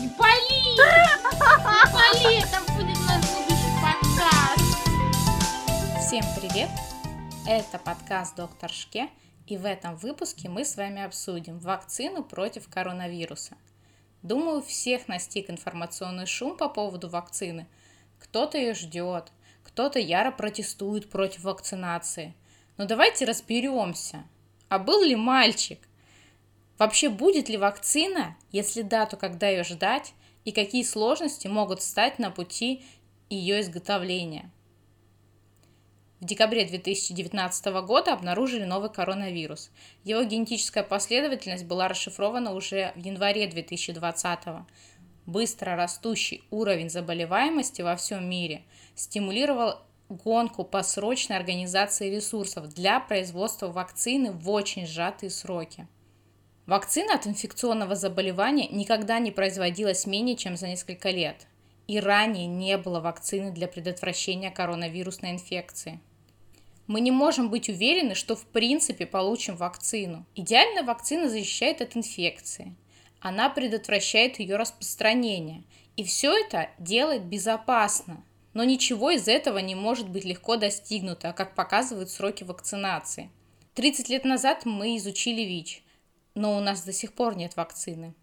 Не пали! Не пали! Это будет наш будущий подкаст! Всем привет! Это подкаст «Доктор Шке», и в этом выпуске мы с вами обсудим вакцину против коронавируса. Думаю, всех настиг информационный шум по поводу вакцины. Кто-то ее ждет, кто-то яро протестует против вакцинации. Но давайте разберемся. А был ли мальчик? Вообще будет ли вакцина, если да, то когда ее ждать и какие сложности могут стать на пути ее изготовления? В декабре 2019 года обнаружили новый коронавирус. Его генетическая последовательность была расшифрована уже в январе 2020. Быстро растущий уровень заболеваемости во всем мире стимулировал гонку по срочной организации ресурсов для производства вакцины в очень сжатые сроки. Вакцина от инфекционного заболевания никогда не производилась менее чем за несколько лет. И ранее не было вакцины для предотвращения коронавирусной инфекции. Мы не можем быть уверены, что в принципе получим вакцину. Идеальная вакцина защищает от инфекции. Она предотвращает ее распространение. И все это делает безопасно. Но ничего из этого не может быть легко достигнуто, как показывают сроки вакцинации. 30 лет назад мы изучили ВИЧ – но у нас до сих пор нет вакцины.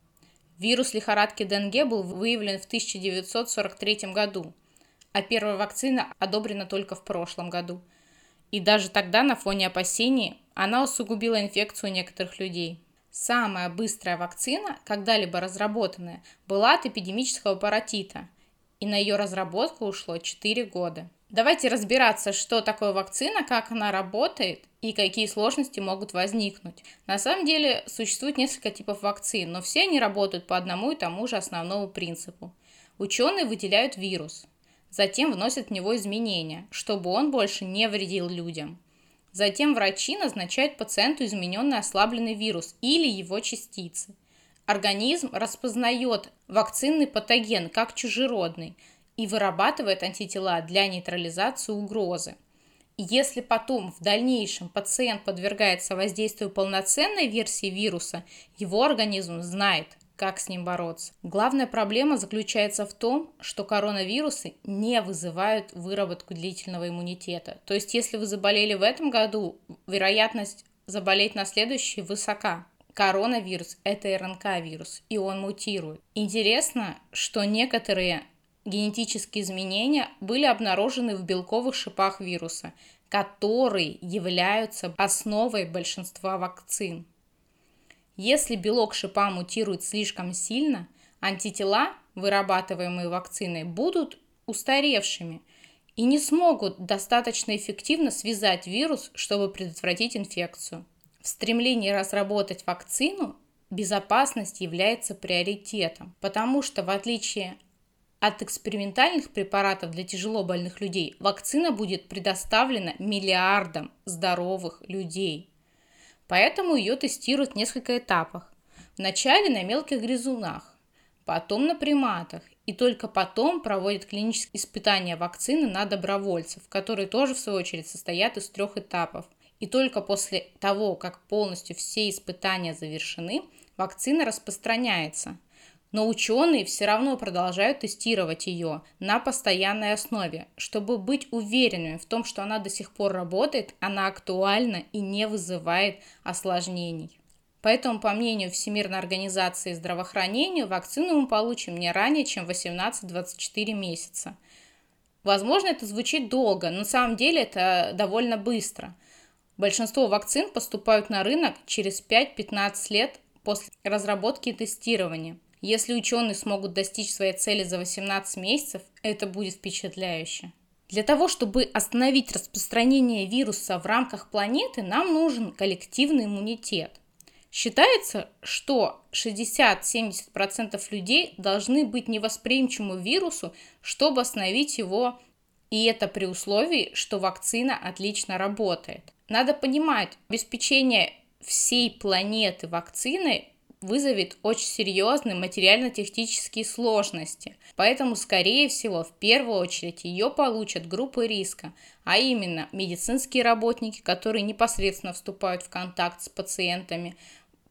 Вирус лихорадки Денге был выявлен в 1943 году, а первая вакцина одобрена только в прошлом году. И даже тогда на фоне опасений она усугубила инфекцию некоторых людей. Самая быстрая вакцина, когда-либо разработанная, была от эпидемического паротита, и на ее разработку ушло 4 года. Давайте разбираться, что такое вакцина, как она работает и какие сложности могут возникнуть. На самом деле существует несколько типов вакцин, но все они работают по одному и тому же основному принципу. Ученые выделяют вирус, затем вносят в него изменения, чтобы он больше не вредил людям. Затем врачи назначают пациенту измененный ослабленный вирус или его частицы. Организм распознает вакцинный патоген как чужеродный – и вырабатывает антитела для нейтрализации угрозы. Если потом в дальнейшем пациент подвергается воздействию полноценной версии вируса, его организм знает, как с ним бороться. Главная проблема заключается в том, что коронавирусы не вызывают выработку длительного иммунитета. То есть, если вы заболели в этом году, вероятность заболеть на следующий высока. Коронавирус – это РНК-вирус, и он мутирует. Интересно, что некоторые генетические изменения были обнаружены в белковых шипах вируса, которые являются основой большинства вакцин. Если белок шипа мутирует слишком сильно, антитела, вырабатываемые вакциной, будут устаревшими и не смогут достаточно эффективно связать вирус, чтобы предотвратить инфекцию. В стремлении разработать вакцину безопасность является приоритетом, потому что в отличие от экспериментальных препаратов для тяжело больных людей вакцина будет предоставлена миллиардам здоровых людей. Поэтому ее тестируют в несколько этапах. Вначале на мелких грызунах, потом на приматах, и только потом проводят клинические испытания вакцины на добровольцев, которые тоже в свою очередь состоят из трех этапов. И только после того, как полностью все испытания завершены, вакцина распространяется – но ученые все равно продолжают тестировать ее на постоянной основе, чтобы быть уверенными в том, что она до сих пор работает, она актуальна и не вызывает осложнений. Поэтому, по мнению Всемирной организации здравоохранения, вакцину мы получим не ранее, чем 18-24 месяца. Возможно, это звучит долго, но на самом деле это довольно быстро. Большинство вакцин поступают на рынок через 5-15 лет после разработки и тестирования – если ученые смогут достичь своей цели за 18 месяцев, это будет впечатляюще. Для того, чтобы остановить распространение вируса в рамках планеты, нам нужен коллективный иммунитет. Считается, что 60-70% людей должны быть невосприимчивы вирусу, чтобы остановить его, и это при условии, что вакцина отлично работает. Надо понимать, обеспечение всей планеты вакциной вызовет очень серьезные материально-технические сложности. Поэтому, скорее всего, в первую очередь ее получат группы риска, а именно медицинские работники, которые непосредственно вступают в контакт с пациентами.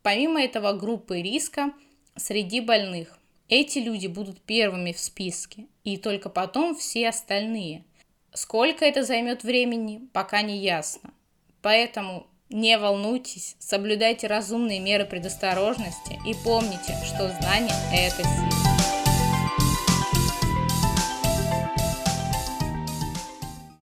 Помимо этого, группы риска среди больных. Эти люди будут первыми в списке, и только потом все остальные. Сколько это займет времени, пока не ясно. Поэтому не волнуйтесь, соблюдайте разумные меры предосторожности и помните, что знание – это сила.